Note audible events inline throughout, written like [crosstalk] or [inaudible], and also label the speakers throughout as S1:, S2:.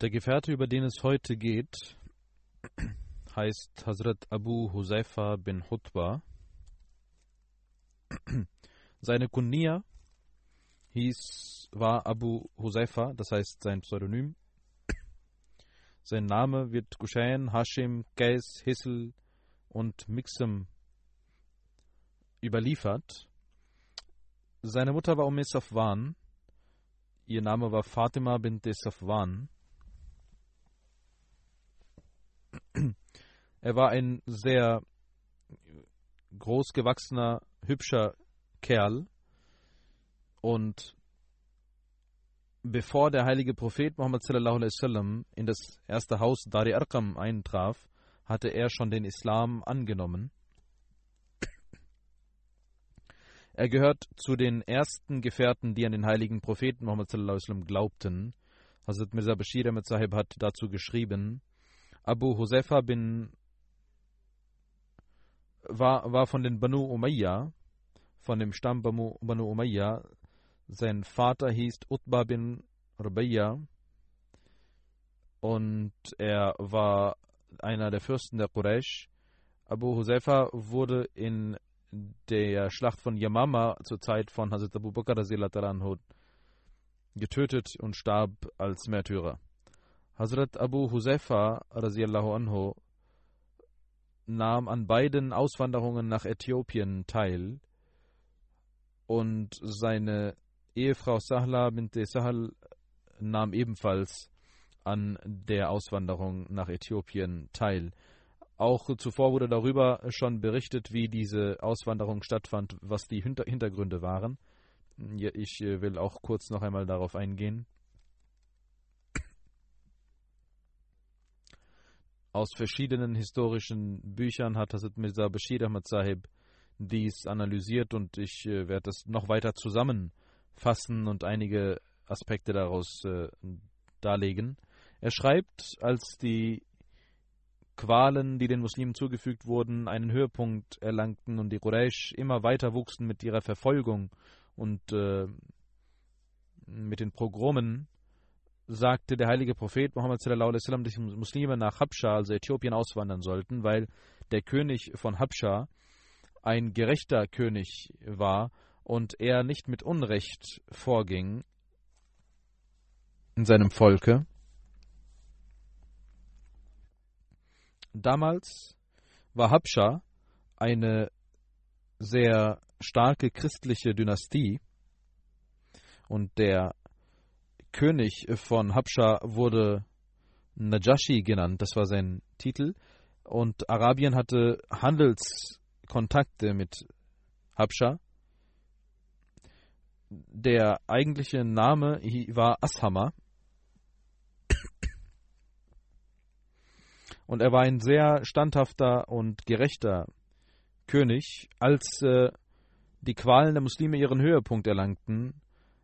S1: Der Gefährte, über den es heute geht, heißt Hazrat Abu Huzaifa bin Hutba. Seine Kunnia hieß, war Abu Huzaifa, das heißt sein Pseudonym. Sein Name wird Gushain, Hashim, Qais, Hissel und Mixem überliefert. Seine Mutter war Umm Safwan. Ihr Name war Fatima bint Safwan. Er war ein sehr großgewachsener, hübscher Kerl. Und bevor der heilige Prophet Muhammad in das erste Haus Dari Arqam eintraf, hatte er schon den Islam angenommen. Er gehört zu den ersten Gefährten, die an den heiligen Propheten Muhammad glaubten. Hazrat Mirza Bashir Ahmed Sahib hat dazu geschrieben, Abu Huzaifa bin war, war von den Banu Umayya, von dem Stamm Banu, Banu Umayya. Sein Vater hieß Utba bin Rubayya und er war einer der Fürsten der Quraysh. Abu Huzaifa wurde in der Schlacht von Yamama zur Zeit von Hazrat Abu Bakr getötet und starb als Märtyrer. Hazrat Abu Huzaifa anhu nahm an beiden Auswanderungen nach Äthiopien teil und seine Ehefrau Sahla bint Sahal nahm ebenfalls an der Auswanderung nach Äthiopien teil. Auch zuvor wurde darüber schon berichtet, wie diese Auswanderung stattfand, was die Hintergründe waren. Ich will auch kurz noch einmal darauf eingehen. Aus verschiedenen historischen Büchern hat Hazrat Mirza Bashir Ahmad Sahib dies analysiert und ich äh, werde das noch weiter zusammenfassen und einige Aspekte daraus äh, darlegen. Er schreibt, als die Qualen, die den Muslimen zugefügt wurden, einen Höhepunkt erlangten und die Quraysh immer weiter wuchsen mit ihrer Verfolgung und äh, mit den Pogromen, sagte der heilige Prophet Muhammad sallallahu alaihi wasallam, dass die Muslime nach Habscha, also Äthiopien, auswandern sollten, weil der König von Habscha ein gerechter König war und er nicht mit Unrecht vorging in seinem Volke. Damals war Habscha eine sehr starke christliche Dynastie und der König von Habscha wurde Najashi genannt, das war sein Titel. Und Arabien hatte Handels Kontakte mit Habscha. Der eigentliche Name war Ashama. Und er war ein sehr standhafter und gerechter König. Als äh, die Qualen der Muslime ihren Höhepunkt erlangten,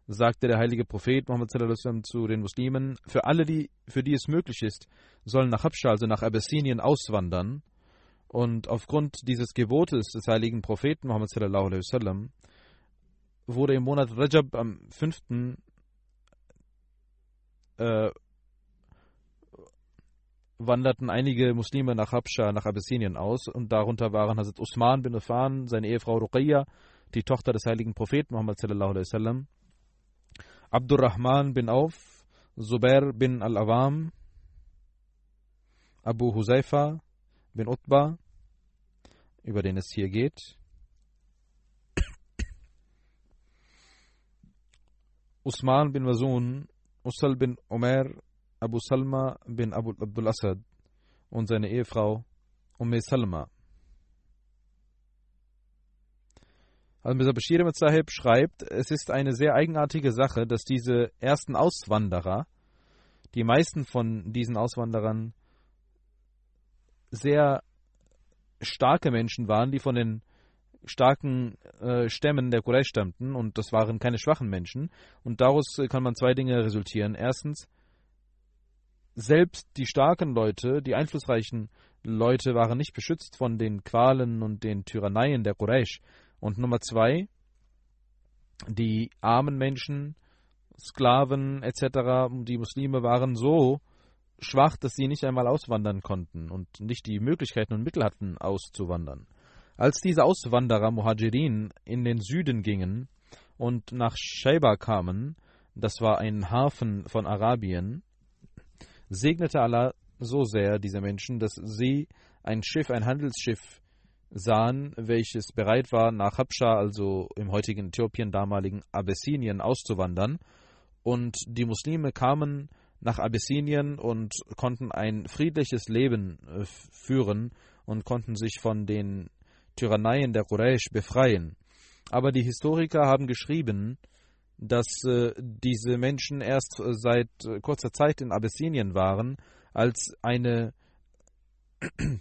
S1: sagte der heilige Prophet Muhammad zu den Muslimen, für alle, die, für die es möglich ist, sollen nach Habscha, also nach Abessinien, auswandern. Und aufgrund dieses Gebotes des heiligen Propheten Muhammad wurde im Monat Rajab am 5. Äh, wanderten einige Muslime nach Habscha, nach Abessinien aus und darunter waren Hazrat Usman bin Affan, seine Ehefrau Ruqayya, die Tochter des heiligen Propheten Muhammad sallallahu alaihi wasallam, Abdurrahman bin Auf, Zubair bin Al-Awam, Abu Huzaifa bin Utba, über den es hier geht, [coughs] Usman bin Wazun, Usal bin Omer, Abu Salma bin Abu Abdul Asad und seine Ehefrau Umm Salma. Al-Mirza Bashir Sahib schreibt, es ist eine sehr eigenartige Sache, dass diese ersten Auswanderer, die meisten von diesen Auswanderern sehr starke Menschen waren, die von den starken äh, Stämmen der Quraysh stammten und das waren keine schwachen Menschen. Und daraus kann man zwei Dinge resultieren. Erstens, selbst die starken Leute, die einflussreichen Leute waren nicht beschützt von den Qualen und den Tyranneien der Quraysh. Und Nummer zwei, die armen Menschen, Sklaven etc., die Muslime waren so schwach, dass sie nicht einmal auswandern konnten und nicht die Möglichkeiten und Mittel hatten, auszuwandern. Als diese Auswanderer Muhajirin in den Süden gingen und nach Shaiba kamen, das war ein Hafen von Arabien, segnete Allah so sehr diese Menschen, dass sie ein Schiff, ein Handelsschiff sahen, welches bereit war, nach Habscha, also im heutigen Äthiopien, damaligen Abessinien, auszuwandern. Und die Muslime kamen nach Abessinien und konnten ein friedliches Leben äh, führen und konnten sich von den Tyranneien der Quraysh befreien. Aber die Historiker haben geschrieben, dass äh, diese Menschen erst äh, seit äh, kurzer Zeit in Abessinien waren, als eine [clears throat]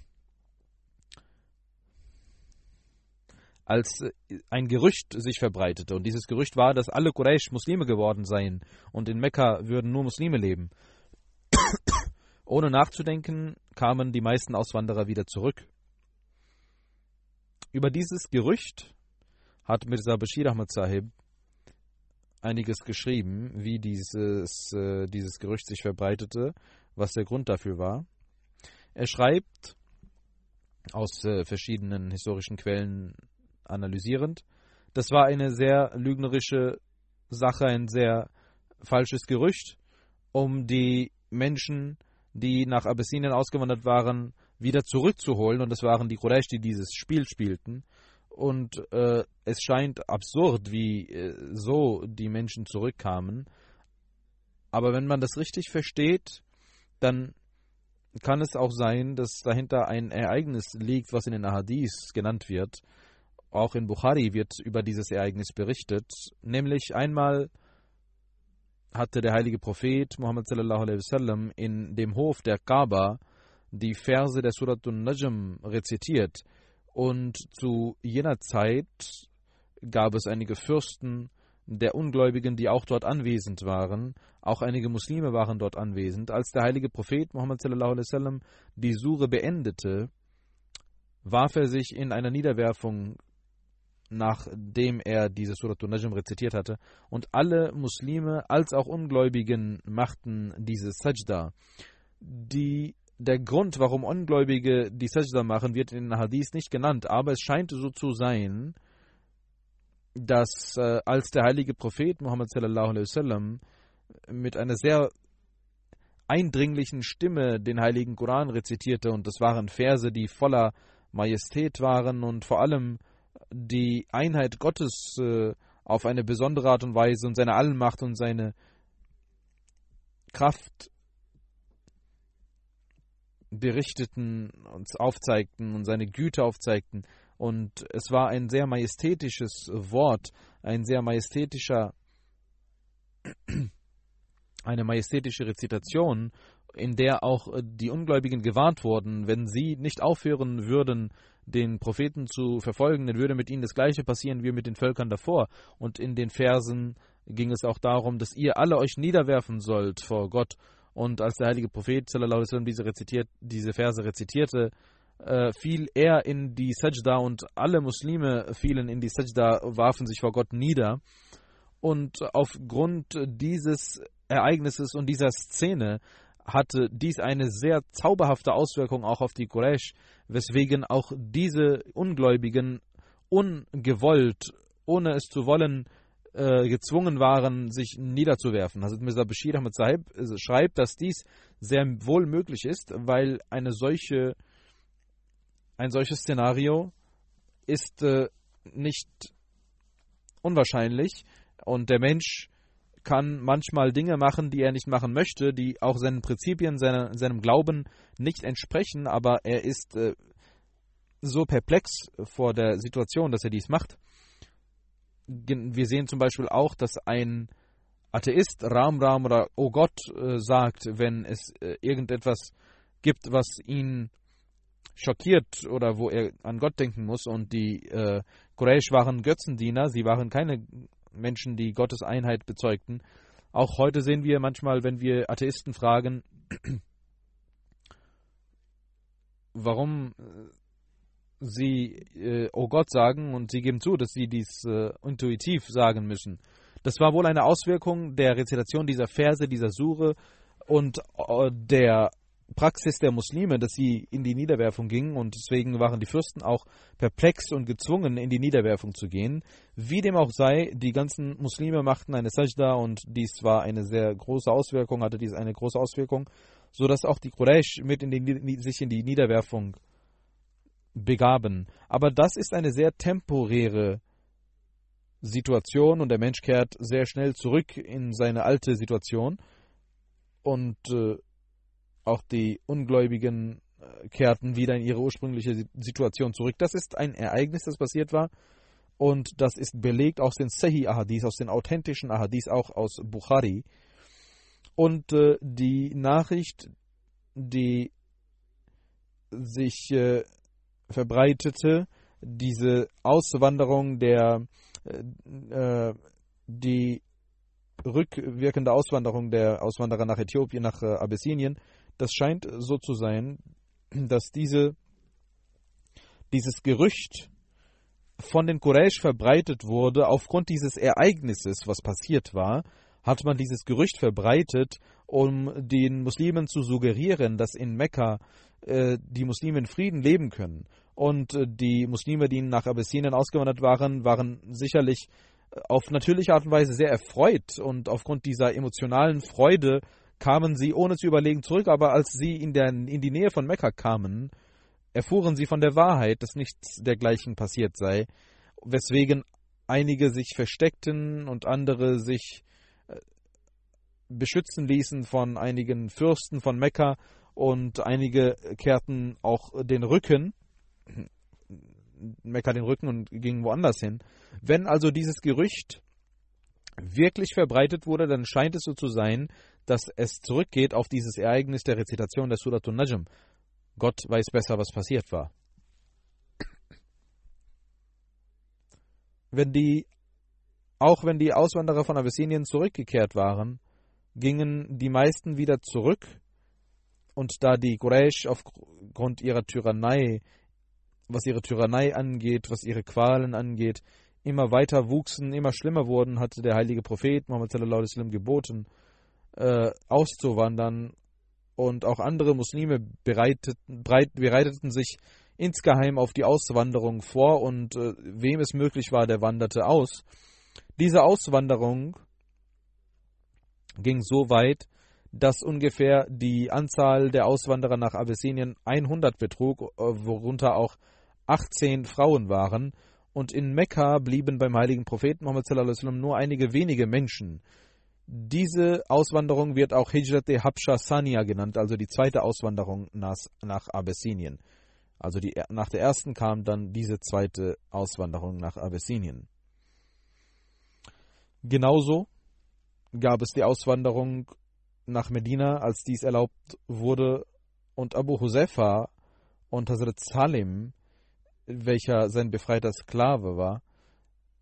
S1: als äh, ein Gerücht sich verbreitete. Und dieses Gerücht war, dass alle Quraysh Muslime geworden seien und in Mekka würden nur Muslime leben. [clears throat] Ohne nachzudenken kamen die meisten Auswanderer wieder zurück. Über dieses Gerücht hat Mirza Bashir Ahmad Sahib einiges geschrieben, wie dieses, äh, dieses Gerücht sich verbreitete, was der Grund dafür war. Er schreibt aus äh, verschiedenen historischen Quellen analysierend. Das war eine sehr lügnerische Sache, ein sehr falsches Gerücht, um die Menschen, die nach Abessinien ausgewandert waren, wieder zurückzuholen. Und es waren die Quraysh, die dieses Spiel spielten. Und äh, es scheint absurd, wie äh, so die Menschen zurückkamen. Aber wenn man das richtig versteht, dann kann es auch sein, dass dahinter ein Ereignis liegt, was in den Ahadis genannt wird. Auch in Bukhari wird über dieses Ereignis berichtet. Nämlich einmal hatte der heilige Prophet Muhammad wasallam in dem Hof der Kaaba die Verse der Suratun Najm rezitiert. Und zu jener Zeit gab es einige Fürsten der Ungläubigen, die auch dort anwesend waren. Auch einige Muslime waren dort anwesend. Als der heilige Prophet Muhammad sallallahu alaihi wasallam die Sure beendete, warf er sich in einer Niederwerfung nachdem er diese Suratul Najm rezitiert hatte. Und alle Muslime als auch Ungläubigen machten diese Sajda. Die, der Grund, warum Ungläubige die Sajda machen, wird in den Hadith nicht genannt, aber es scheint so zu sein, dass äh, als der heilige Prophet Muhammad sallallahu alaihi wasallam mit einer sehr eindringlichen Stimme den heiligen Koran rezitierte und das waren Verse, die voller Majestät waren und vor allem die Einheit Gottes äh, auf eine besondere Art und Weise und seine Allmacht und seine Kraft berichteten, uns aufzeigten und seine Güte aufzeigten. Und es war ein sehr majestätisches Wort, ein sehr majestätischer, [clears throat] eine majestätische Rezitation, in der auch die Ungläubigen gewarnt wurden, wenn sie nicht aufhören würden, den Propheten zu verfolgen, dann würde mit ihnen das gleiche passieren wie mit den Völkern davor. Und in den Versen ging es auch darum, dass ihr alle euch niederwerfen sollt vor Gott. Und als der heilige Prophet sallam, diese, rezitiert, diese Verse rezitierte, äh, fiel er in die Sajda und alle Muslime fielen in die Sajda, warfen sich vor Gott nieder. Und aufgrund dieses Ereignisses und dieser Szene hatte dies eine sehr zauberhafte Auswirkung auch auf die Quraysh, weswegen auch diese Ungläubigen ungewollt, ohne es zu wollen, äh, gezwungen waren, sich niederzuwerfen. Hazrat Mirza Bashir Ahmad Sahib äh, schreibt, dass dies sehr wohl möglich ist, weil eine solche, ein solches Szenario ist äh, nicht unwahrscheinlich und der Mensch kann manchmal Dinge machen, die er nicht machen möchte, die auch seinen Prinzipien, seine, seinem Glauben nicht entsprechen, aber er ist äh, so perplex vor der Situation, dass er dies macht. Wir sehen zum Beispiel auch, dass ein Atheist Ram Ram oder Oh Gott äh, sagt, wenn es äh, irgendetwas gibt, was ihn schockiert oder wo er an Gott denken muss. Und die äh, Quraysh waren Götzendiener, sie waren keine Menschen, die Gottes Einheit bezeugten. Auch heute sehen wir manchmal, wenn wir Atheisten fragen, [clears throat] warum äh, sie äh, Oh Gott sagen und sie geben zu, dass sie dies äh, intuitiv sagen müssen. Das war wohl eine Auswirkung der Rezitation dieser Verse, dieser Sure und äh, der Praxis der Muslime, dass sie in die Niederwerfung gingen und deswegen waren die Fürsten auch perplex und gezwungen, in die Niederwerfung zu gehen. Wie dem auch sei, die ganzen Muslime machten eine Sajda und dies war eine sehr große Auswirkung, hatte dies eine große Auswirkung, sodass auch die Quraysh mit in die, sich in die Niederwerfung begaben. Aber das ist eine sehr temporäre Situation und der Mensch kehrt sehr schnell zurück in seine alte Situation und äh, auch die Ungläubigen äh, kehrten wieder in ihre ursprüngliche Situation zurück. Das ist ein Ereignis, das passiert war. Und das ist belegt aus den Sahih Ahadith, aus den authentischen Ahadith, auch aus Bukhari. Und äh, die Nachricht, die sich äh, verbreitete, diese Auswanderung der, äh, die rückwirkende Auswanderung der Auswanderer nach Äthiopien, nach äh, Abessinien, das scheint so zu sein, dass diese, dieses Gerücht von den Quraysh verbreitet wurde, aufgrund dieses Ereignisses, was passiert war, hat man dieses Gerücht verbreitet, um den Muslimen zu suggerieren, dass in Mekka äh, die Muslime in Frieden leben können. Und äh, die Muslime, die nach Abessinien ausgewandert waren, waren sicherlich äh, auf natürliche Art und Weise sehr erfreut. Und aufgrund dieser emotionalen Freude kamen sie ohne zu überlegen zurück, aber als sie in, der, in die Nähe von Mekka kamen, erfuhren sie von der Wahrheit, dass nichts dergleichen passiert sei, weswegen einige sich versteckten und andere sich beschützen ließen von einigen Fürsten von Mekka und einige kehrten auch den Rücken, Mekka den Rücken und gingen woanders hin. Wenn also dieses Gerücht wirklich verbreitet wurde, dann scheint es so zu sein, dass es zurückgeht auf dieses Ereignis der Rezitation der Surat Najm. Gott weiß besser, was passiert war. Wenn die, auch wenn die Auswanderer von Abyssinien zurückgekehrt waren, gingen die meisten wieder zurück und da die Quraysh aufgrund ihrer Tyrannei, was ihre Tyrannei angeht, was ihre Qualen angeht, immer weiter wuchsen, immer schlimmer wurden, hatte der heilige Prophet Muhammad sallallahu alaihi wasallam geboten, äh, auszuwandern. Und auch andere Muslime bereiteten, bereit, bereiteten sich insgeheim auf die Auswanderung vor und äh, wem es möglich war, der wanderte aus. Diese Auswanderung ging so weit, dass ungefähr die Anzahl der Auswanderer nach Abyssinien 100 betrug, äh, worunter auch 18 Frauen waren. Und in Mekka blieben beim heiligen Propheten Muhammad nur einige wenige Menschen. Diese Auswanderung wird auch Hijrat Habsha Sania genannt, also die zweite Auswanderung nach, nach Abessinien. Also die, nach der ersten kam dann diese zweite Auswanderung nach Abessinien. Genauso gab es die Auswanderung nach Medina, als dies erlaubt wurde, und Abu Huzaifa und Hazrat Salim, welcher sein befreiter Sklave war,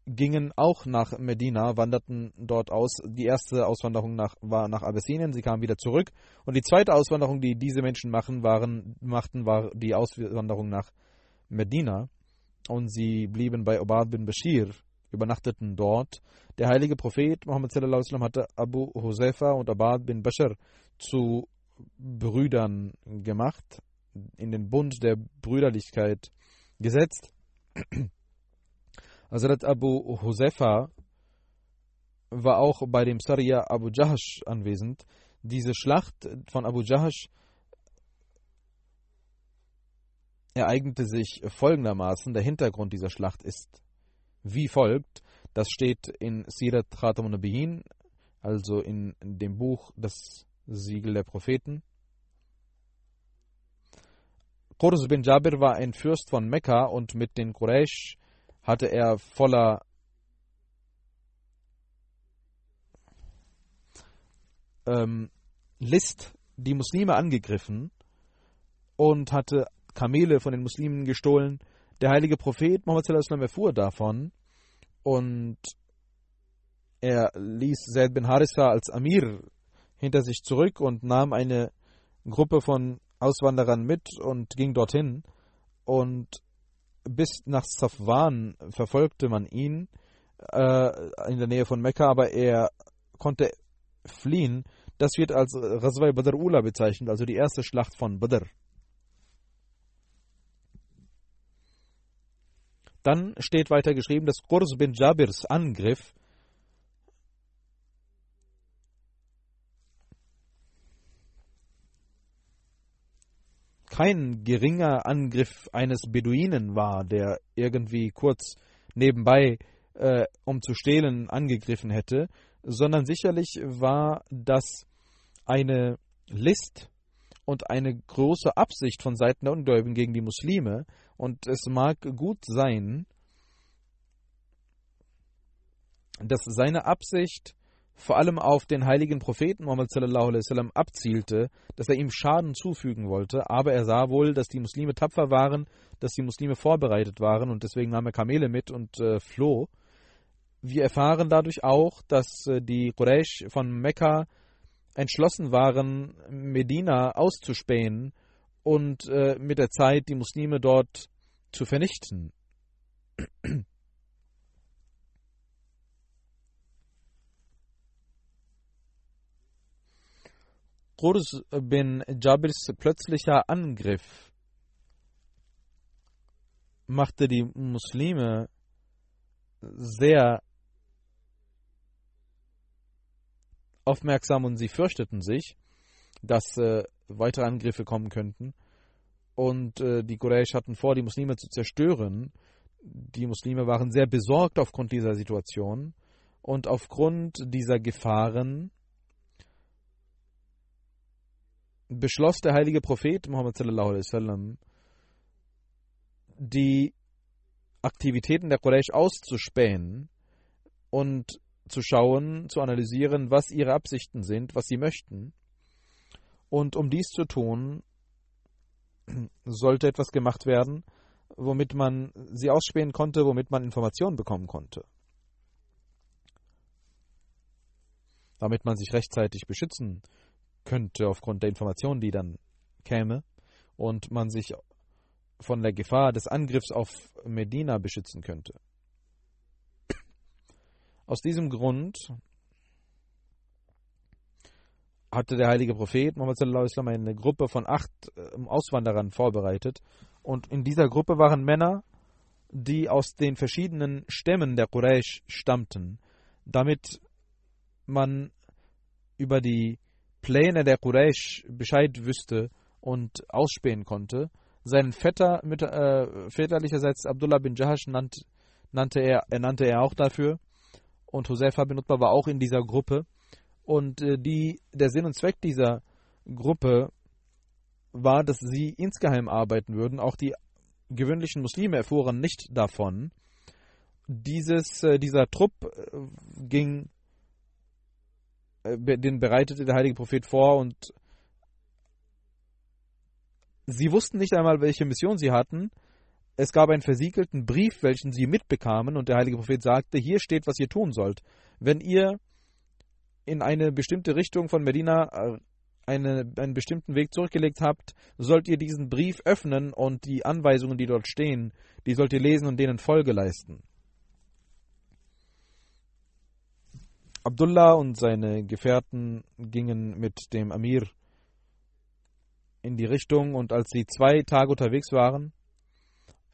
S1: gingen auch nach Medina, wanderten dort aus. Die erste Auswanderung nach, war nach Abessinien, sie kamen wieder zurück. Und die zweite Auswanderung, die diese Menschen machen, waren, machten, war die Auswanderung nach Medina. Und sie blieben bei Obad bin Bashir, übernachteten dort. Der heilige Prophet Muhammad sallam, hatte Abu Huzaifa und Abad bin Bashir zu Brüdern gemacht, in den Bund der Brüderlichkeit gesetzt. [clears throat] Hazrat Abu Huzaifa war auch bei dem Sariya Abu Jahash anwesend. Diese Schlacht von Abu Jahash ereignete sich folgendermaßen. Der Hintergrund dieser Schlacht ist wie folgt. Das steht in Sirat Khatamun Nabiyin, also in dem Buch Das Siegel der Propheten. Qurs bin Jabir war ein Fürst von Mekka und mit den Quraysh hatte er voller ähm, List die Muslime angegriffen und hatte Kamele von den Muslimen gestohlen. Der heilige Prophet Muhammad erfuhr davon und er ließ Zaid bin Harissa als Amir hinter sich zurück und nahm eine Gruppe von Auswanderern mit und ging dorthin. Und bis nach Safwan verfolgte man ihn äh, in der Nähe von Mekka, aber er konnte fliehen. Das wird als Ghazwai Badr Ula bezeichnet, also die erste Schlacht von Badr. Dann steht weiter geschrieben, dass Qurs bin Jabirs Angriff kein geringer Angriff eines Beduinen war, der irgendwie kurz nebenbei, äh, um zu stehlen, angegriffen hätte, sondern sicherlich war das eine List und eine große Absicht von Seiten der Ungläubigen gegen die Muslime. Und es mag gut sein, dass seine Absicht vor allem auf den heiligen Propheten Muhammad abzielte, dass er ihm Schaden zufügen wollte, aber er sah wohl, dass die Muslime tapfer waren, dass die Muslime vorbereitet waren und deswegen nahm er Kamele mit und äh, floh. Wir erfahren dadurch auch, dass äh, die Quraysh von Mekka entschlossen waren, Medina auszuspähen und äh, mit der Zeit die Muslime dort zu vernichten. Qurs bin Jabirs plötzlicher Angriff machte die Muslime sehr aufmerksam und sie fürchteten sich, dass äh, weitere Angriffe kommen könnten. Und äh, die Quraysh hatten vor, die Muslime zu zerstören. Die Muslime waren sehr besorgt aufgrund dieser Situation und aufgrund dieser Gefahren beschloss der heilige Prophet Muhammad sallallahu alaihi wasallam, die Aktivitäten der Quraysh auszuspähen und zu schauen, zu analysieren, was ihre Absichten sind, was sie möchten. Und um dies zu tun, sollte etwas gemacht werden, womit man sie ausspähen konnte, womit man Informationen bekommen konnte. Damit man sich rechtzeitig beschützen könnte aufgrund der Informationen, die dann käme und man sich von der Gefahr des Angriffs auf Medina beschützen könnte. Aus diesem Grund hatte der heilige Prophet Muhammad sallam, eine Gruppe von acht ähm, Auswanderern vorbereitet und in dieser Gruppe waren Männer, die aus den verschiedenen Stämmen der Quraysh stammten, damit man über die Pläne der Quraysh Bescheid wüsste und ausspähen konnte. Seinen Vetter, mit, äh, väterlicherseits Abdullah bin Jahash nannt, nannte er, er nannte er auch dafür. Und Hoseifa bin Utbah war auch in dieser Gruppe. Und äh, die, der Sinn und Zweck dieser Gruppe war, dass sie insgeheim arbeiten würden. Auch die gewöhnlichen Muslime erfuhren nicht davon. Dieses, äh, dieser Trupp äh, ging, den bereitete der heilige Prophet vor und sie wussten nicht einmal, welche Mission sie hatten. Es gab einen versiegelten Brief, welchen sie mitbekamen, und der heilige Prophet sagte: Hier steht, was ihr tun sollt. Wenn ihr in eine bestimmte Richtung von Medina äh, eine, einen bestimmten Weg zurückgelegt habt, sollt ihr diesen Brief öffnen und die Anweisungen, die dort stehen, die sollt ihr lesen und denen Folge leisten. Abdullah und seine Gefährten gingen mit dem Amir in die Richtung und als sie zwei Tage unterwegs waren,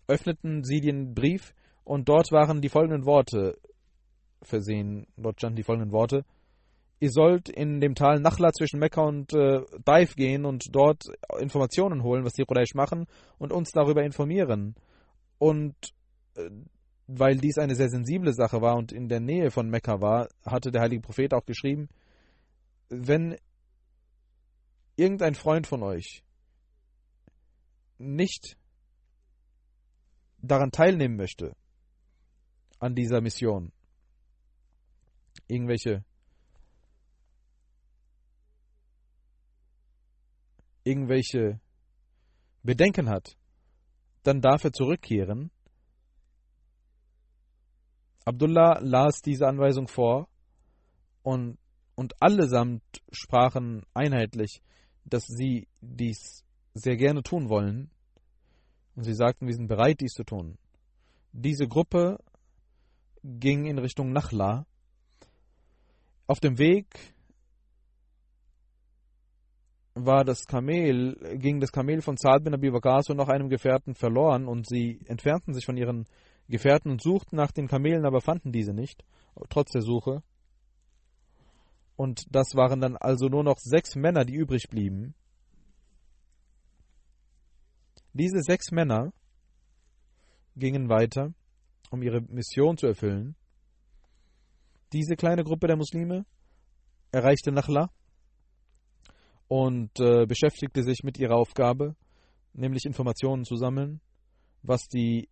S1: öffneten sie den Brief und dort waren die folgenden Worte versehen. Dort standen die folgenden Worte ihr sollt in dem Tal Nachla zwischen Mekka und äh, Daif gehen und dort Informationen holen, was die Quraysh machen und uns darüber informieren. Und äh, weil dies eine sehr sensible Sache war und in der Nähe von Mekka war, hatte der heilige Prophet auch geschrieben, wenn irgendein Freund von euch nicht daran teilnehmen möchte, an dieser Mission, irgendwelche irgendwelche Bedenken hat, dann darf er zurückkehren. Abdullah las diese Anweisung vor und, und allesamt sprachen einheitlich, dass sie dies sehr gerne tun wollen. Und sie sagten, wir sind bereit, dies zu tun. Diese Gruppe ging in Richtung Nachla. Auf dem Weg war das Kamel, ging das Kamel von Saad bin Abi Waqas und noch einem Gefährten verloren und sie entfernten sich von ihren Gefährten und suchten nach den Kamelen, aber fanden diese nicht, trotz der Suche. Und das waren dann also nur noch sechs Männer, die übrig blieben. Diese sechs Männer gingen weiter, um ihre Mission zu erfüllen. Diese kleine Gruppe der Muslime erreichte Nachla und äh, beschäftigte sich mit ihrer Aufgabe, nämlich Informationen zu sammeln, was die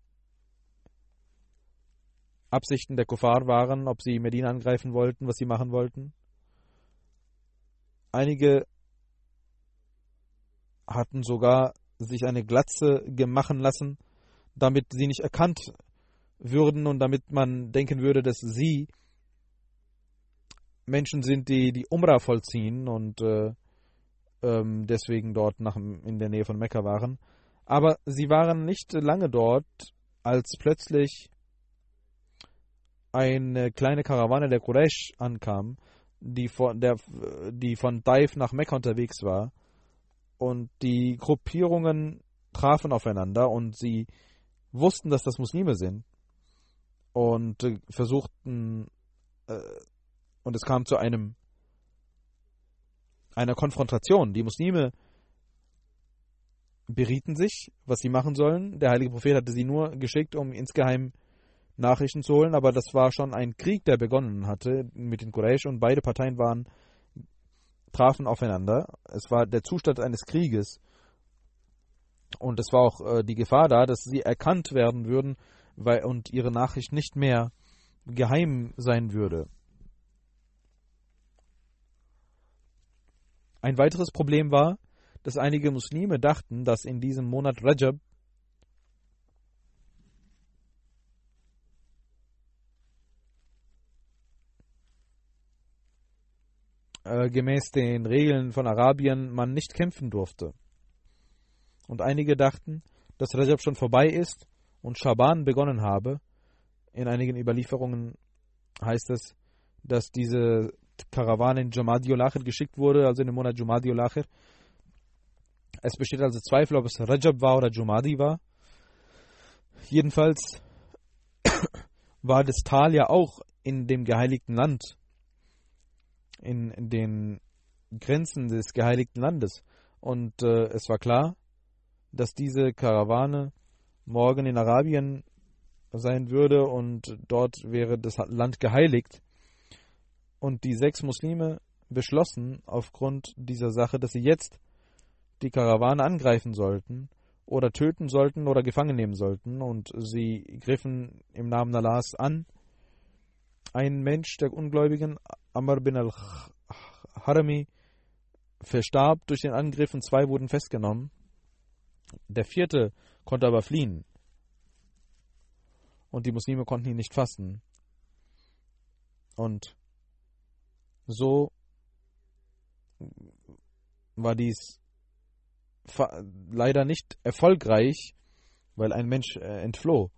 S1: Absichten der Kuffar waren, ob sie Medina angreifen wollten, was sie machen wollten. Einige hatten sogar sich eine Glatze gemachen lassen, damit sie nicht erkannt würden und damit man denken würde, dass sie Menschen sind, die die Umrah vollziehen und äh, ähm, deswegen dort nach, in der Nähe von Mekka waren. Aber sie waren nicht lange dort, als plötzlich eine kleine Karawane der Quraysh ankam, die von, der, die von Daif nach Mekka unterwegs war. Und die Gruppierungen trafen aufeinander und sie wussten, dass das Muslime sind. Und äh, versuchten, äh, und es kam zu einem einer Konfrontation. Die Muslime berieten sich, was sie machen sollen. Der heilige Prophet hatte sie nur geschickt, um insgeheim Nachrichten zu holen, aber das war schon ein Krieg, der begonnen hatte mit den Quraysh und beide Parteien waren trafen aufeinander. Es war der Zustand eines Krieges und es war auch äh, die Gefahr da, dass sie erkannt werden würden weil, und ihre Nachricht nicht mehr geheim sein würde. Ein weiteres Problem war, dass einige Muslime dachten, dass in diesem Monat Rajab äh, gemäß den Regeln von Arabien man nicht kämpfen durfte. Und einige dachten, dass Rajab schon vorbei ist und Schaban begonnen habe. In einigen Überlieferungen heißt es, dass diese Karawane in Jamadi Olachir geschickt wurde, also in dem Monat Jamadi Olachir. Es besteht also Zweifel, ob es Rajab war oder Jumadi war. Jedenfalls [coughs] war das Tal ja auch in dem geheiligten Land, in, in den Grenzen des geheiligten Landes. Und äh, es war klar, dass diese Karawane morgen in Arabien sein würde und dort wäre das Land geheiligt. Und die sechs Muslime beschlossen aufgrund dieser Sache, dass sie jetzt die Karawane angreifen sollten oder töten sollten oder gefangen nehmen sollten. Und sie griffen im Namen Allahs an. Ein Mensch der Ungläubigen, Amr bin al-Harami, verstarb durch den Angriff und zwei wurden festgenommen. Der vierte konnte aber fliehen. Und die Muslime konnten ihn nicht fassen. Und so war dies leider nicht erfolgreich, weil ein Mensch äh, entfloh.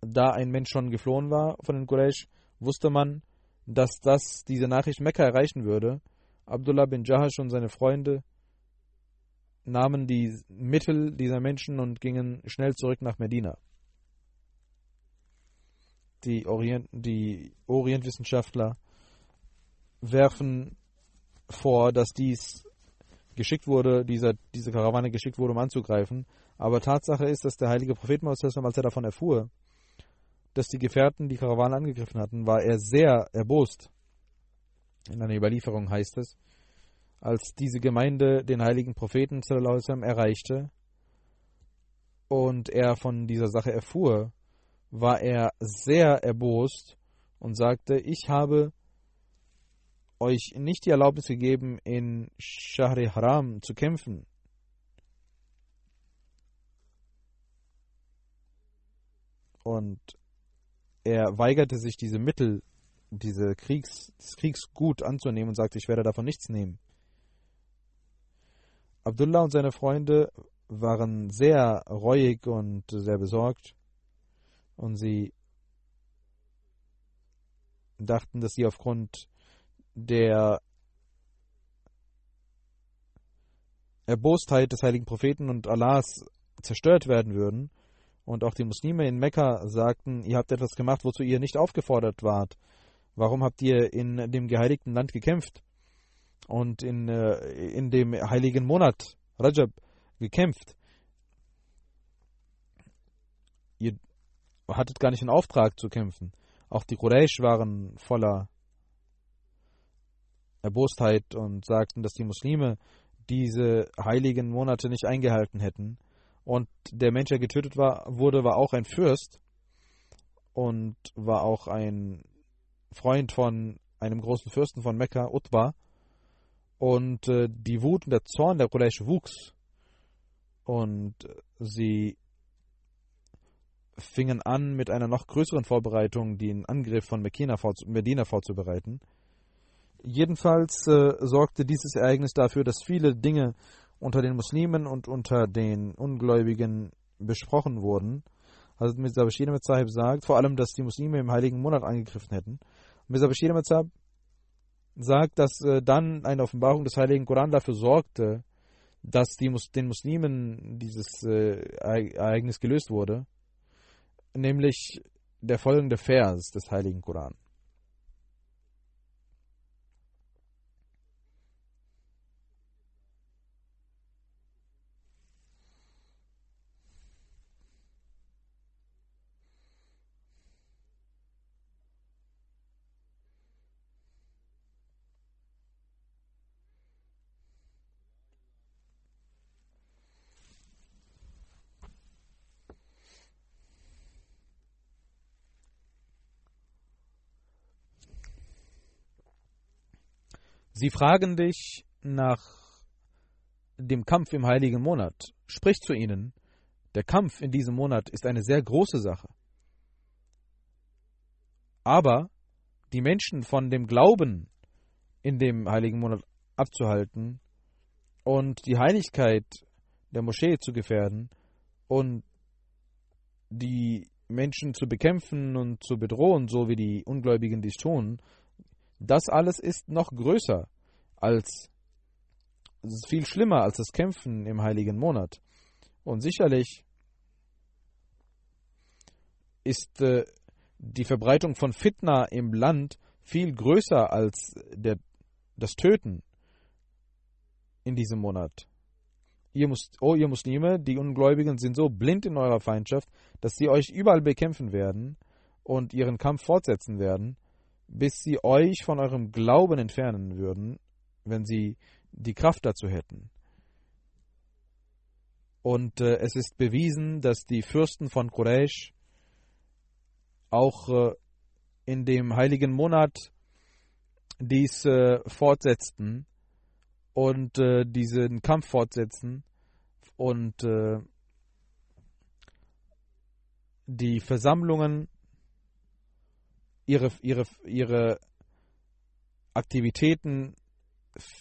S1: Da ein Mensch schon geflohen war von den Quraysh, wusste man, dass das diese Nachricht Mekka erreichen würde. Abdullah bin Jahash und seine Freunde nahmen die Mittel dieser Menschen und gingen schnell zurück nach Medina. Die, Orient, die Orientwissenschaftler werfen vor, dass dies geschickt wurde, dieser, diese Karawane geschickt wurde, um anzugreifen. Aber Tatsache ist, dass der heilige Prophet Mohammed, als er davon erfuhr, dass die Gefährten die Karawane angegriffen hatten, war er sehr erbost. In einer Überlieferung heißt es, als diese Gemeinde den heiligen Propheten erreichte und er von dieser Sache erfuhr, war er sehr erbost und sagte, ich habe euch nicht die Erlaubnis gegeben, in Shahri Haram zu kämpfen. Und er weigerte sich, diese Mittel, diese Kriegs, das Kriegsgut anzunehmen und sagte, ich werde davon nichts nehmen. Abdullah und seine Freunde waren sehr reuig und sehr besorgt und sie dachten, dass sie aufgrund der Erbostheit des heiligen Propheten und Allahs zerstört werden würden. Und auch die Muslime in Mekka sagten, ihr habt etwas gemacht, wozu ihr nicht aufgefordert wart. Warum habt ihr in dem geheiligten Land gekämpft und in, äh, in dem heiligen Monat Rajab gekämpft? Ihr hattet gar nicht den Auftrag zu kämpfen. Auch die Quraysh waren voller Erbostheit und sagten, dass die Muslime diese heiligen Monate nicht eingehalten hätten. Und der Mensch, der getötet war, wurde, war auch ein Fürst und war auch ein Freund von einem großen Fürsten von Mekka, Utbah. Und äh, die Wut und der Zorn der Quraysh wuchs. Und sie fingen an, mit einer noch größeren Vorbereitung den Angriff von Medina vorzubereiten. Jedenfalls äh, sorgte dieses Ereignis dafür, dass viele Dinge unter den Muslimen und unter den Ungläubigen besprochen wurden. Also Mirza Bashir Ahmed Sahib sagt, vor allem, dass die Muslime im heiligen Monat angegriffen hätten. Mirza Bashir Ahmed Sahib sagt, dass äh, dann eine Offenbarung des heiligen Koran dafür sorgte, dass die, den Muslimen dieses äh, Ereignis gelöst wurde, nämlich der folgende Vers des heiligen Koran. Sie fragen dich nach dem Kampf im heiligen Monat. Sprich zu ihnen, der Kampf in diesem Monat ist eine sehr große Sache. Aber die Menschen von dem Glauben in dem heiligen Monat abzuhalten und die Heiligkeit der Moschee zu gefährden und die Menschen zu bekämpfen und zu bedrohen, so wie die Ungläubigen dies tun, das alles ist noch größer als, viel schlimmer als das Kämpfen im heiligen Monat. Und sicherlich ist äh, die Verbreitung von Fitna im Land viel größer als der, das Töten in diesem Monat. Ihr Mus oh, ihr Muslime, die Ungläubigen sind so blind in eurer Feindschaft, dass sie euch überall bekämpfen werden und ihren Kampf fortsetzen werden, bis sie euch von eurem Glauben entfernen würden, wenn sie die Kraft dazu hätten. Und äh, es ist bewiesen, dass die Fürsten von Quraysh auch äh, in dem heiligen Monat dies äh, fortsetzten und äh, diesen Kampf fortsetzen und äh, die Versammlungen ihre, ihre, ihre Aktivitäten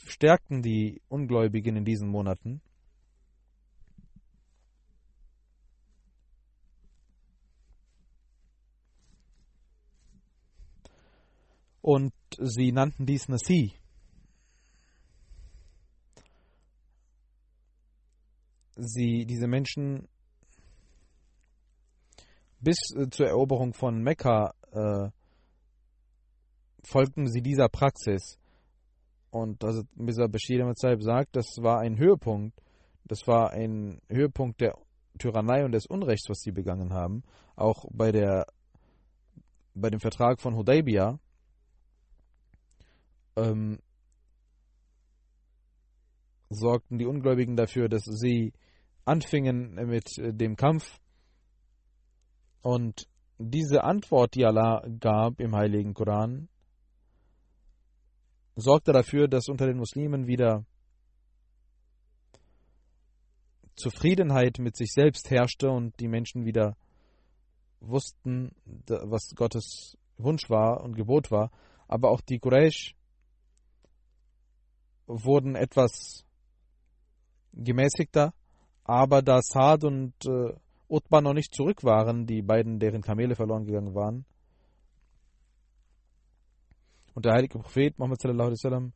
S1: stärkten die Ungläubigen in diesen Monaten. Und sie nannten dies Nasi. Sie, diese Menschen, bis äh, zur Eroberung von Mekka äh, folgten sie dieser Praxis. Und also Mr. Bashir Ahmad sagt, das war ein Höhepunkt, das war ein Höhepunkt der Tyrannei und des Unrechts, was sie begangen haben. Auch bei der bei dem Vertrag von Hudaybiyah ähm, sorgten die Ungläubigen dafür, dass sie anfingen mit dem Kampf und diese Antwort, die Allah gab im Heiligen Koran, sorgte dafür, dass unter den Muslimen wieder Zufriedenheit mit sich selbst herrschte und die Menschen wieder wussten, was Gottes Wunsch war und Gebot war. Aber auch die Quraysh wurden etwas gemäßigter, aber da Saad und äh, Utbah noch nicht zurück waren, die beiden, deren Kamele verloren gegangen waren, und der heilige Prophet Muhammad sallallahu alaihi wasallam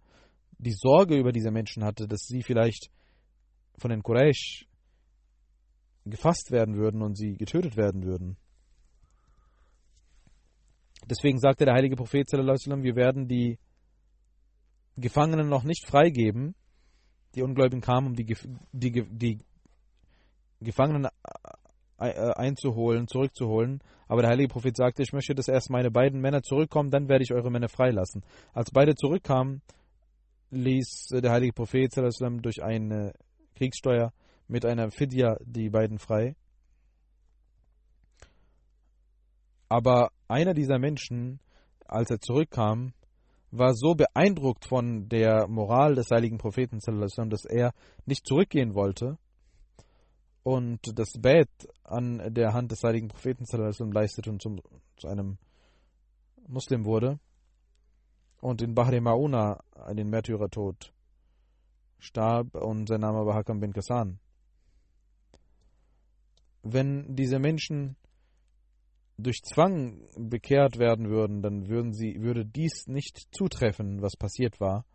S1: die Sorge über diese Menschen hatte, dass sie vielleicht von den Quraysh gefasst werden würden und sie getötet werden würden. Deswegen sagte der heilige Prophet sallallahu alaihi wasallam, wir werden die Gefangenen noch nicht freigeben. Die Ungläubigen kamen, um die, die, die Gefangenen einzuholen, zurückzuholen. Aber der heilige Prophet sagte, ich möchte, dass erst meine beiden Männer zurückkommen, dann werde ich eure Männer freilassen. Als beide zurückkamen, ließ der heilige Prophet durch eine Kriegssteuer mit einer Fidya die beiden frei. Aber einer dieser Menschen, als er zurückkam, war so beeindruckt von der Moral des heiligen Propheten, dass er nicht zurückgehen wollte und das Bett an der Hand des heiligen Propheten leistete und zum, zu einem Muslim wurde und in Bahri Mauna einen Märtyrertod starb und sein Name war Hakam bin Kassan. Wenn diese Menschen durch Zwang bekehrt werden würden, dann würden sie, würde dies nicht zutreffen, was passiert war.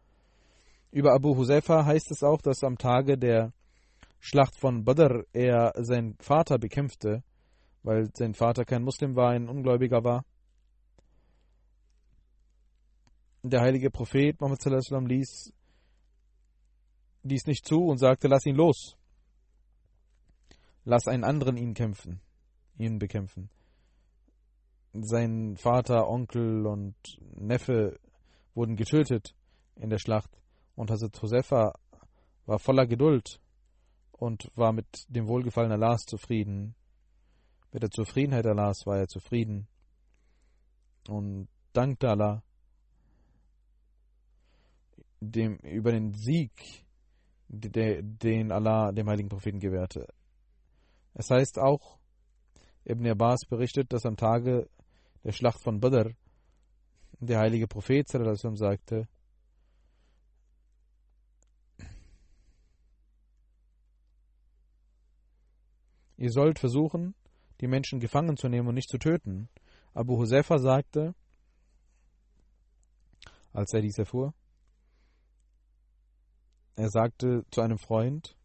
S1: Über Abu Huzaifa heißt es auch, dass am Tage der Schlacht von Badr er seinen Vater bekämpfte, weil sein Vater kein Muslim war, ein Ungläubiger war. Der heilige Prophet Muhammad ließ dies nicht zu und sagte, lass ihn los. Lass einen anderen ihn kämpfen, ihn bekämpfen. Sein Vater, Onkel und Neffe wurden getötet in der Schlacht und Hazrat Josefa war voller Geduld und war mit dem Wohlgefallen Allahs zufrieden. Mit der Zufriedenheit Allahs war er zufrieden und dankte Allah dem, über den Sieg, den Allah dem heiligen Propheten gewährte. Es heißt auch, Ibn Abbas berichtet, dass am Tage der Schlacht von Badr der heilige Prophet sagte, Ihr sollt versuchen, die Menschen gefangen zu nehmen und nicht zu töten. Abu Huzaifa sagte, als er dies erfuhr, er sagte zu einem Freund,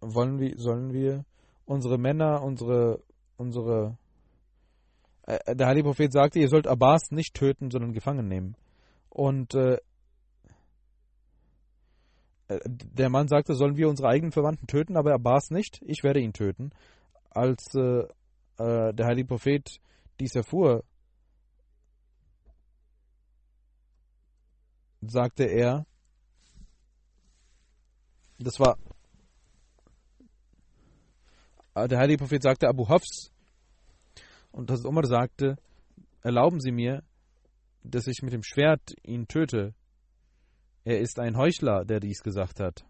S1: wollen wir, sollen wir unsere Männer, unsere, unsere, äh, der heilige Prophet sagte, ihr sollt Abbas nicht töten, sondern gefangen nehmen. Und äh, äh, der Mann sagte, sollen wir unsere eigenen Verwandten töten, aber Abbas nicht, ich werde ihn töten. Als äh, äh, der heilige Prophet dies erfuhr, sagte er, das war der heilige Prophet sagte Abu Hafs und Hazrat Umar sagte, erlauben Sie mir, dass ich mit dem Schwert ihn töte. Er ist ein Heuchler, der dies gesagt hat.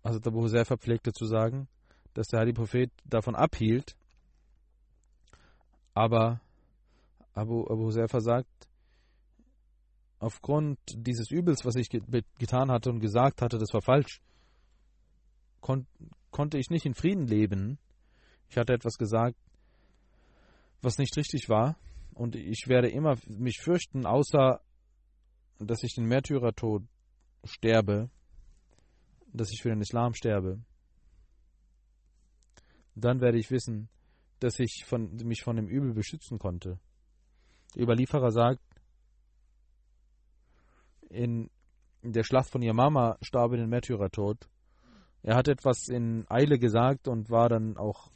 S1: Also Abu Huzaifa pflegte zu sagen, dass der heilige Prophet davon abhielt, aber Abu, Abu Huzaifa sagt, aufgrund dieses Übels, was ich getan hatte und gesagt hatte, das war falsch, kon konnte ich nicht in Frieden leben. Ich hatte etwas gesagt, was nicht richtig war, und ich werde immer mich fürchten, außer dass ich den Märtyrertod sterbe, dass ich für den Islam sterbe. Dann werde ich wissen, dass ich von, mich von dem Übel beschützen konnte. Der Überlieferer sagt, in der Schlacht von Yamama starb er den Märtyrertod. Er hat etwas in Eile gesagt und war dann auch,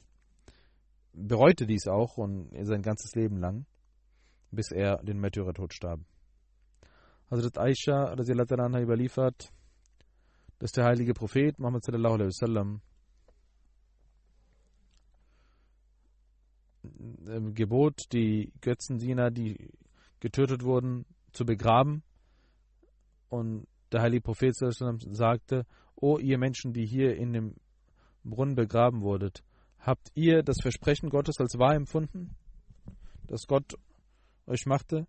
S1: bereute dies auch und sein ganzes Leben lang, bis er den Märtyrertod starb. Hazrat Aisha anha überliefert, dass der heilige Prophet Muhammad sallallahu alaihi wasallam gebot, die Götzendiener, die getötet wurden, zu begraben und der heilige Prophet sagte, O ihr Menschen, die hier in dem Brunnen begraben wurdet, habt ihr das Versprechen Gottes als wahr empfunden, das Gott euch machte?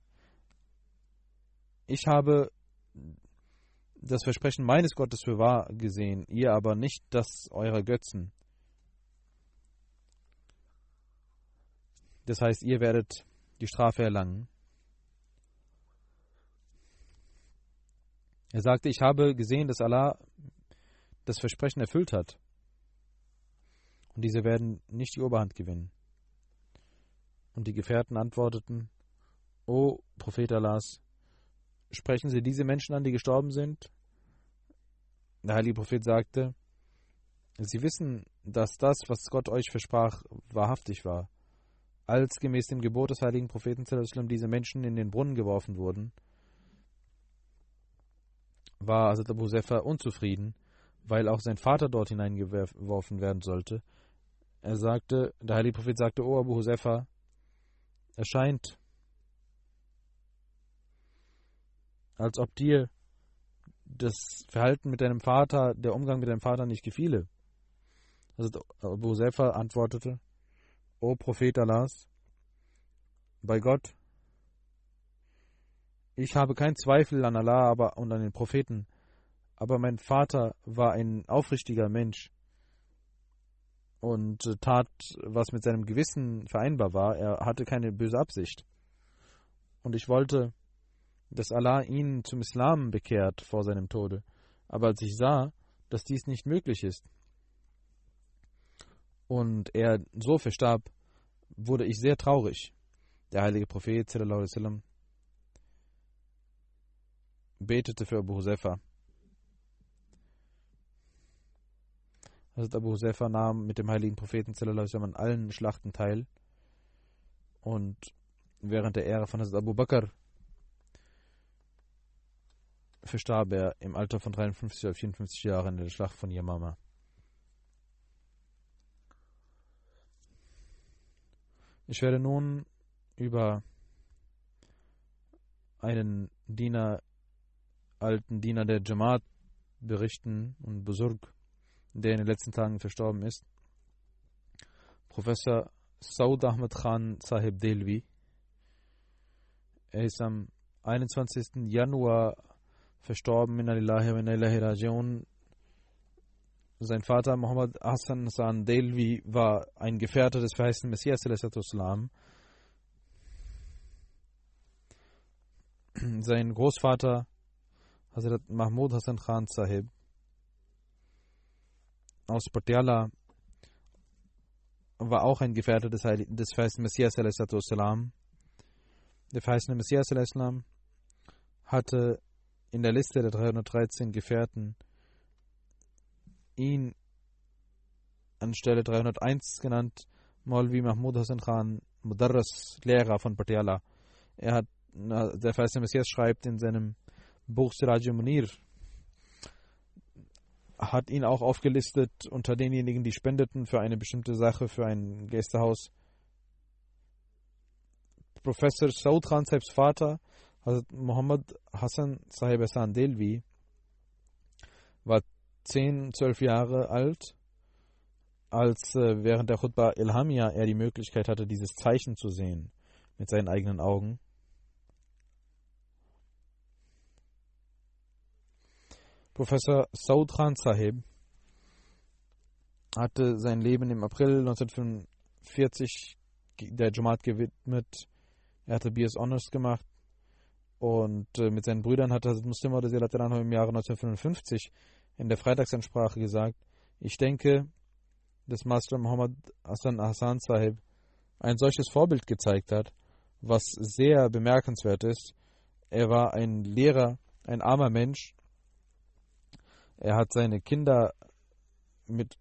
S1: Ich habe das Versprechen meines Gottes für wahr gesehen, ihr aber nicht das eurer Götzen. Das heißt, ihr werdet die Strafe erlangen. Er sagte, ich habe gesehen, dass Allah das Versprechen erfüllt hat. Und diese werden nicht die Oberhand gewinnen. Und die Gefährten antworteten, O Prophet Allahs, sprechen Sie diese Menschen an, die gestorben sind? Der heilige Prophet sagte, Sie wissen, dass das, was Gott euch versprach, wahrhaftig war. Als gemäß dem Gebot des heiligen Propheten diese Menschen in den Brunnen geworfen wurden, war Hazrat Abu Sefa unzufrieden, weil auch sein Vater dort hineingeworfen werden sollte. Er sagte, der heilige Prophet sagte, O Abu Husefa, es scheint, als ob dir das Verhalten mit deinem Vater, der Umgang mit deinem Vater nicht gefiele. Also Abu Husefa antwortete, O Prophet Allahs, bei Gott, ich habe keinen Zweifel an Allah aber, und an den Propheten, aber mein Vater war ein aufrichtiger Mensch und tat, was mit seinem Gewissen vereinbar war. Er hatte keine böse Absicht. Und ich wollte, dass Allah ihn zum Islam bekehrt vor seinem Tode. Aber als ich sah, dass dies nicht möglich ist und er so verstarb, wurde ich sehr traurig. Der heilige Prophet sallam, betete für Abu Huzaifa. Hazrat Abu Huzaifa nahm mit dem heiligen Propheten an allen Schlachten teil und während der Ära von Hazrat Abu Bakr verstarb er im Alter von 53 oder 54 Jahren in der Schlacht von Yamama. Ich werde nun über einen Diener alten Diener der Jamaat berichten und Busurg, der in den letzten Tagen verstorben ist. Professor Saud Ahmed Khan Sahib Delvi. Er ist am 21. Januar verstorben in Alillahi wa Ilahi Rajiun. Sein Vater Muhammad Hassan Hassan Delvi war ein Gefährte des verheißten Messias. Sein Großvater Hazrat Mahmud Hassan Khan Sahib aus Patiala war auch ein Gefährte des, Heiligen, des verheißenen Messias. Der verheißene Messias hatte in der Liste der 313 Gefährten ihn anstelle 301 genannt, Maulvi Mahmud Hassan Khan, Mudarras, Lehrer von Patiala. Er hat, der verheißene Messias schreibt in seinem Buch Siraj Munir. hat ihn auch aufgelistet unter denjenigen, die spendeten für eine bestimmte Sache, für ein Gästehaus. Professor Saud Khan Sahibs Vater, Hazrat Muhammad Hassan Sahib Hassan Delvi, war 10, 12 Jahre alt, als äh, während der Khutbah Ilhamia er die Möglichkeit hatte, dieses Zeichen zu sehen mit seinen eigenen Augen. Professor Saud Khan Sahib hatte sein Leben im April 1945 der Jamaat gewidmet. Er hatte BS Honors gemacht und äh, mit seinen Brüdern hat Hazrat Muslim im Jahre 1955 in der Freitagsansprache gesagt, ich denke, dass Master Muhammad Hassan Hassan Sahib ein solches Vorbild gezeigt hat, was sehr bemerkenswert ist. Er war ein Lehrer, ein armer Mensch, er hat seine Kinder mit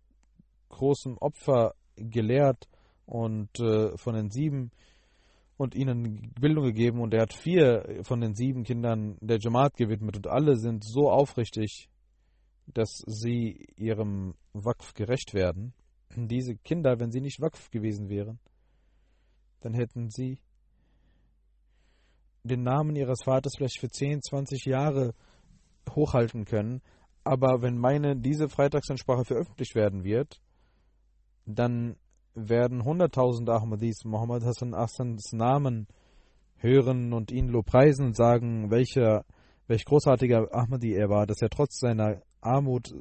S1: großem Opfer gelehrt und äh, von den sieben und ihnen Bildung gegeben und er hat vier von den sieben Kindern der Jamaat gewidmet und alle sind so aufrichtig, dass sie ihrem Wakf gerecht werden. Diese Kinder, wenn sie nicht Wakf gewesen wären, dann hätten sie den Namen ihres Vaters vielleicht für 10, 20 Jahre hochhalten können, aber wenn meine diese Freitagsansprache veröffentlicht werden wird, dann werden hunderttausende Ahmadis Muhammad Hassan Hassans Namen hören und ihn lobpreisen und sagen, welcher, welch großartiger Ahmadi er war, dass er trotz seiner Armut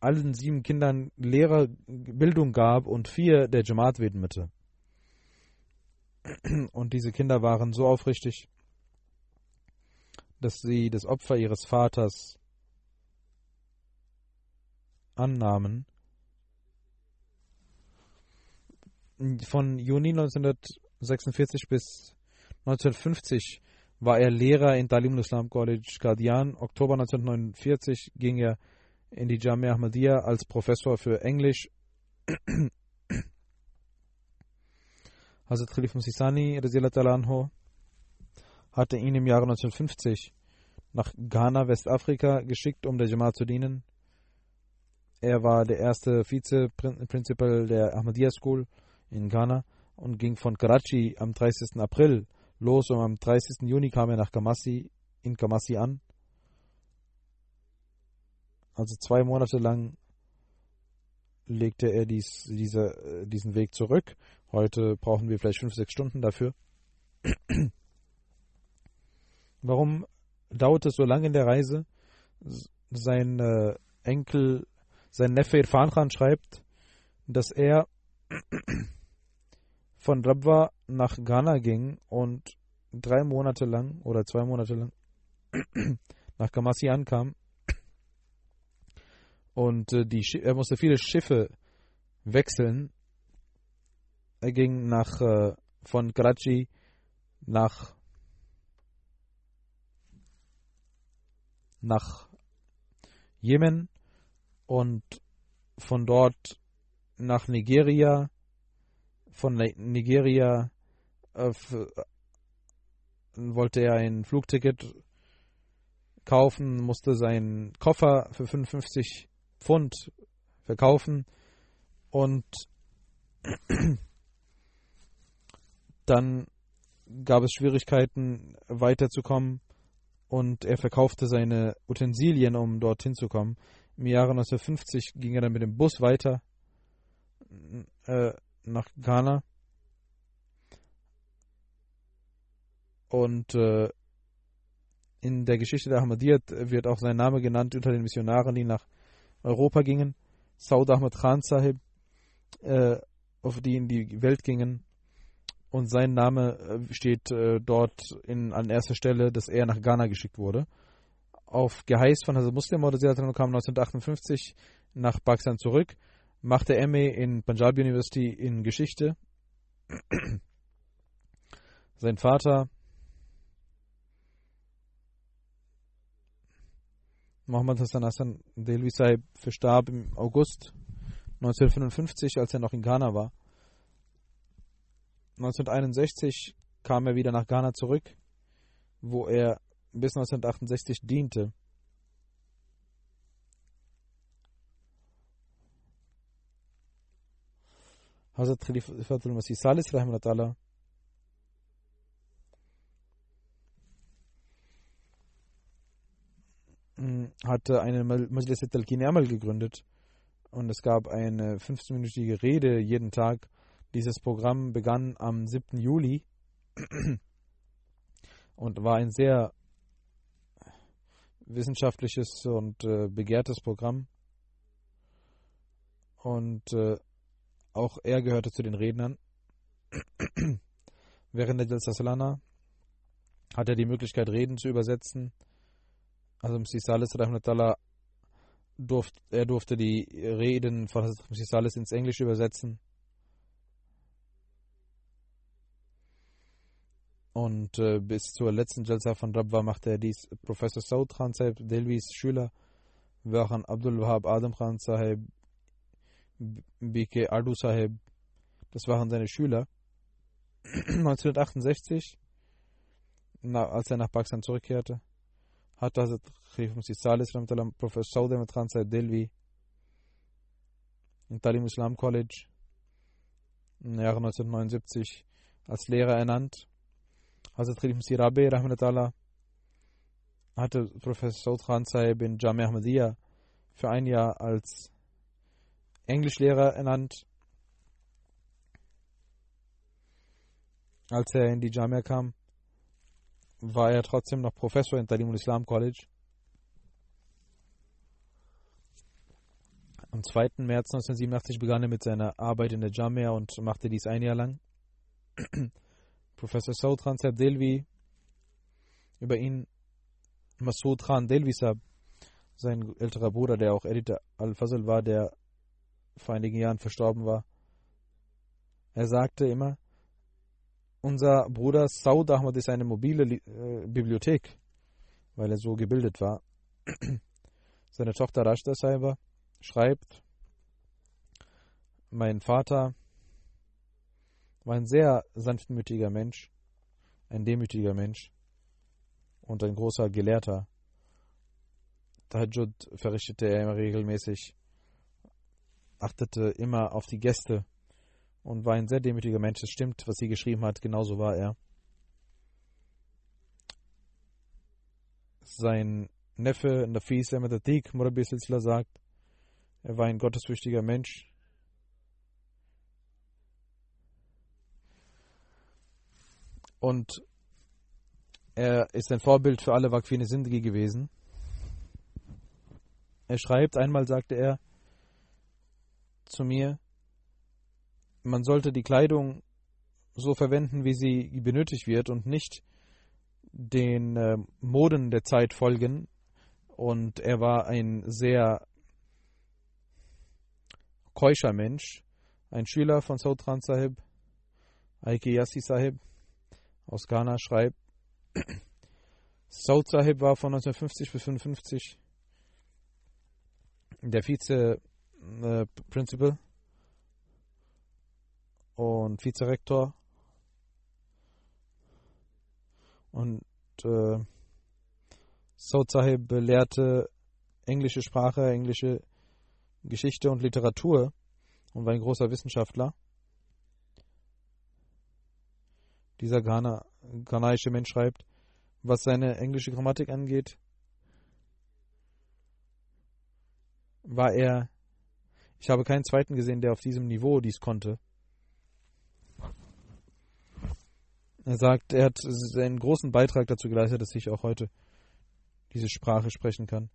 S1: allen sieben Kindern Lehrerbildung gab und vier der Jamaat widmete. Und diese Kinder waren so aufrichtig, dass sie das Opfer ihres Vaters annahmen. Von Juni 1946 bis 1950 war er Lehrer in Talim Islam College Qadian. Oktober 1949 ging er in die Jamia Ahmadiyya als Professor für Englisch. [clears throat] Hazrat Khalif Musisani hatte ihn im Jahre 1950 nach Ghana, Westafrika, geschickt, um der Jamaat zu dienen. Er war der erste Vize-Principal der Ahmadiyya School in Ghana und ging von Karachi am 30. April los und am 30. Juni kam er nach Kamasi, in Kamasi an. Also zwei Monate lang legte er dies, diese, diesen Weg zurück. Heute brauchen wir vielleicht fünf, sechs Stunden dafür. [clears throat] Warum dauert es so lange in der Reise? Sein äh, Enkel sein Neffe Irfan Khan schreibt, dass er von Rabwa nach Ghana ging und drei Monate lang oder zwei Monate lang [clears throat] nach Kamasi ankam. Und äh, die, er musste viele Schiffe wechseln. Er ging nach äh, von Karachi nach nach Jemen und von dort nach Nigeria, von Nigeria äh, wollte er ein Flugticket kaufen, musste seinen Koffer für 55 Pfund verkaufen und [clears throat] dann gab es Schwierigkeiten weiterzukommen und er verkaufte seine Utensilien, um dorthin zu kommen. Im Jahre 1950 ging er dann mit dem Bus weiter äh, nach Ghana. Und äh, in der Geschichte der Ahmadiyyat wird auch sein Name genannt unter den Missionaren, die nach Europa gingen. Saud Ahmad Khan Sahib, äh, auf die in die Welt gingen. Und sein Name äh, steht äh, dort in, an erster Stelle, dass er nach Ghana geschickt wurde auf Geheiß von Hazrat Muslim kam 1958 nach Pakistan zurück, machte MA in Punjab University in Geschichte. Sein Vater Mohammed Hassan Hassan Delvi Sahib verstarb im August 1955, als er noch in Ghana war. 1961 kam er wieder nach Ghana zurück, wo er bis 1968 diente. Hazrat Khalifatul Masih Salis Rahmatullah hatte eine Majlis Talqin Amal gegründet und es gab eine 15-minütige Rede jeden Tag. Dieses Programm begann am 7. Juli [clears throat] und war ein sehr wissenschaftliches und äh, begehrtes Programm. Und äh, auch er gehörte zu den Rednern. [clears throat] Während der Jalsa Salana hat er die Möglichkeit, Reden zu übersetzen. Also Msi Salis durft, er durfte die Reden von Msi Salis ins Englische übersetzen. Und äh, bis zur letzten Jalsa von Rabwa machte er dies. Professor Saud Khan Sahib, Delvis Schüler, waren Abdul Wahab Adam Khan Sahib, BK Adu Sahib, das waren seine Schüler. [clears throat] 1968, na, als er nach Pakistan zurückkehrte, hat Hazrat Musi Salis Professor Saud Ahmed Khan Sahib Delvi im Talim Islam College im Jahre 1979 als Lehrer ernannt Hazrat Khalif Masih Rabi Rahmatullah hatte Professor Saud Khan Sahib in Jamia Ahmadiyya für ein Jahr als Englischlehrer ernannt. Als er in die Jamia kam, war er trotzdem noch Professor in Talimul Islam College. Am 2. März 1987 begann er mit seiner Arbeit in der Jamia und machte dies ein Jahr lang. [clears throat] Professor Saud Khan Sahib Delvi, über ihn Masoud Khan Delvi Sahib, sein älterer Bruder, der auch Editor Al-Fazl war, der vor einigen Jahren verstorben war. Er sagte immer, unser Bruder Saud Ahmad ist eine mobile äh, Bibliothek, weil er so gebildet war. [clears throat] Seine Tochter Rashda Saiba schreibt, mein Vater war ein sehr sanftmütiger Mensch, ein demütiger Mensch und ein großer Gelehrter. Tahajjud verrichtete er immer regelmäßig, achtete immer auf die Gäste und war ein sehr demütiger Mensch. Es stimmt, was sie geschrieben hat, genauso war er. Sein Neffe Nafis Ahmed Atiq Murabi Silsila sagt, er war ein gottesfürchtiger Mensch, Und er ist ein Vorbild für alle Wakfine Sindhi gewesen. Er schreibt, einmal sagte er zu mir, man sollte die Kleidung so verwenden, wie sie benötigt wird und nicht den äh, Moden der Zeit folgen. Und er war ein sehr keuscher Mensch, ein Schüler von Sautran Sahib, Aiki Yassi Sahib aus Ghana schreibt, [clears throat] Saud Sahib war von 1950 bis 1955 der Vize-Principal äh, und Vizerektor und äh, Saud Sahib lehrte englische Sprache, englische Geschichte und Literatur und war ein großer Wissenschaftler. dieser Ghana, ghanaische Mensch schreibt, was seine englische Grammatik angeht, war er, ich habe keinen zweiten gesehen, der auf diesem Niveau dies konnte. Er sagt, er hat einen großen Beitrag dazu geleistet, dass ich auch heute diese Sprache sprechen kann.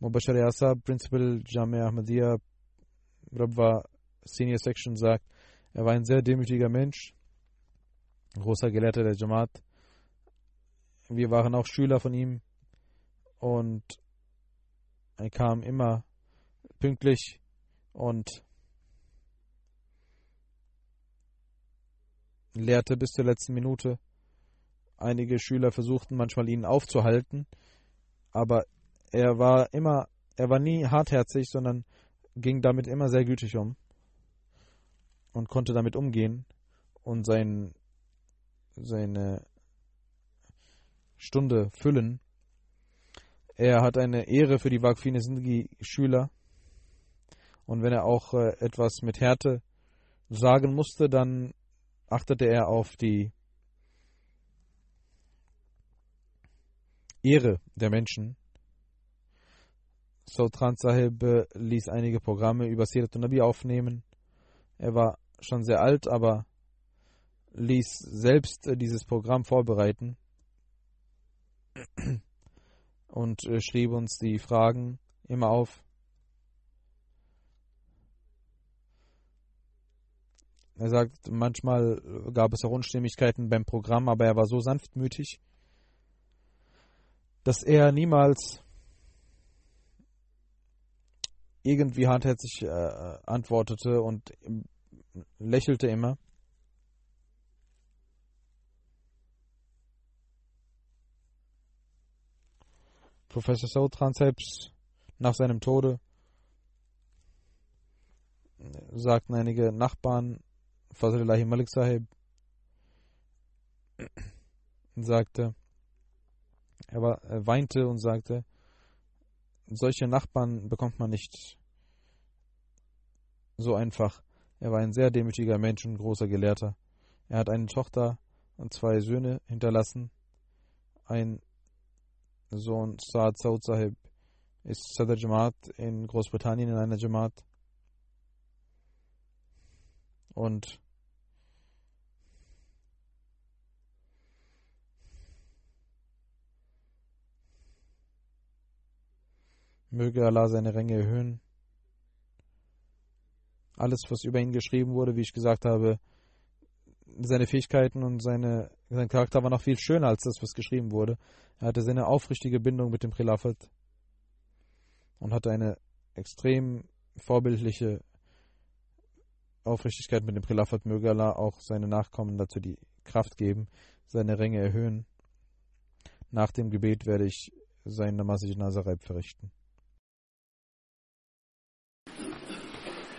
S1: Mubashar Yasa, Principal Jamia Ahmadiyya, Rabwa Senior Section sagt, er war ein sehr demütiger Mensch, großer Gelehrter der Jamaat. Wir waren auch Schüler von ihm und er kam immer pünktlich und lehrte bis zur letzten Minute. Einige Schüler versuchten manchmal ihn aufzuhalten, aber er war immer, er war nie hartherzig, sondern ging damit immer sehr gütig um und konnte damit umgehen und sein seine Stunde füllen. Er hat eine Ehre für die Wagfine Sindhi Schüler. Und wenn er auch äh, etwas mit Härte sagen musste, dann achtete er auf die Ehre der Menschen. Sultan Sahib äh, ließ einige Programme über Sirat Nabi aufnehmen. Er war schon sehr alt, aber ließ selbst äh, dieses Programm vorbereiten und schrieb uns die Fragen immer auf. Er sagt, manchmal gab es auch Unstimmigkeiten beim Programm, aber er war so sanftmütig, dass er niemals irgendwie hartherzig äh, antwortete und lächelte immer. Professor Sautran selbst nach seinem Tode sagten einige Nachbarn, Fazlillahi Malik Sahib, sagte, er, war, er weinte und sagte, solche Nachbarn bekommt man nicht so einfach. Er war ein sehr demütiger Mensch und großer Gelehrter. Er hat eine Tochter und zwei Söhne hinterlassen. Ein Sohn Saad Saud Sahib ist Sadr Jamaat in Großbritannien in einer Jamaat. Und Möge Allah seine Ränge erhöhen. Alles, was über ihn geschrieben wurde, wie ich gesagt habe, seine Fähigkeiten und seine, sein Charakter war noch viel schöner als das, was geschrieben wurde. Er hatte seine aufrichtige Bindung mit dem Khilafat und hatte eine extrem vorbildliche Aufrichtigkeit mit dem Khilafat. Möge Allah auch seine Nachkommen dazu die Kraft geben, seine Ränge erhöhen. Nach dem Gebet werde ich sein Masjid Nazareb verrichten.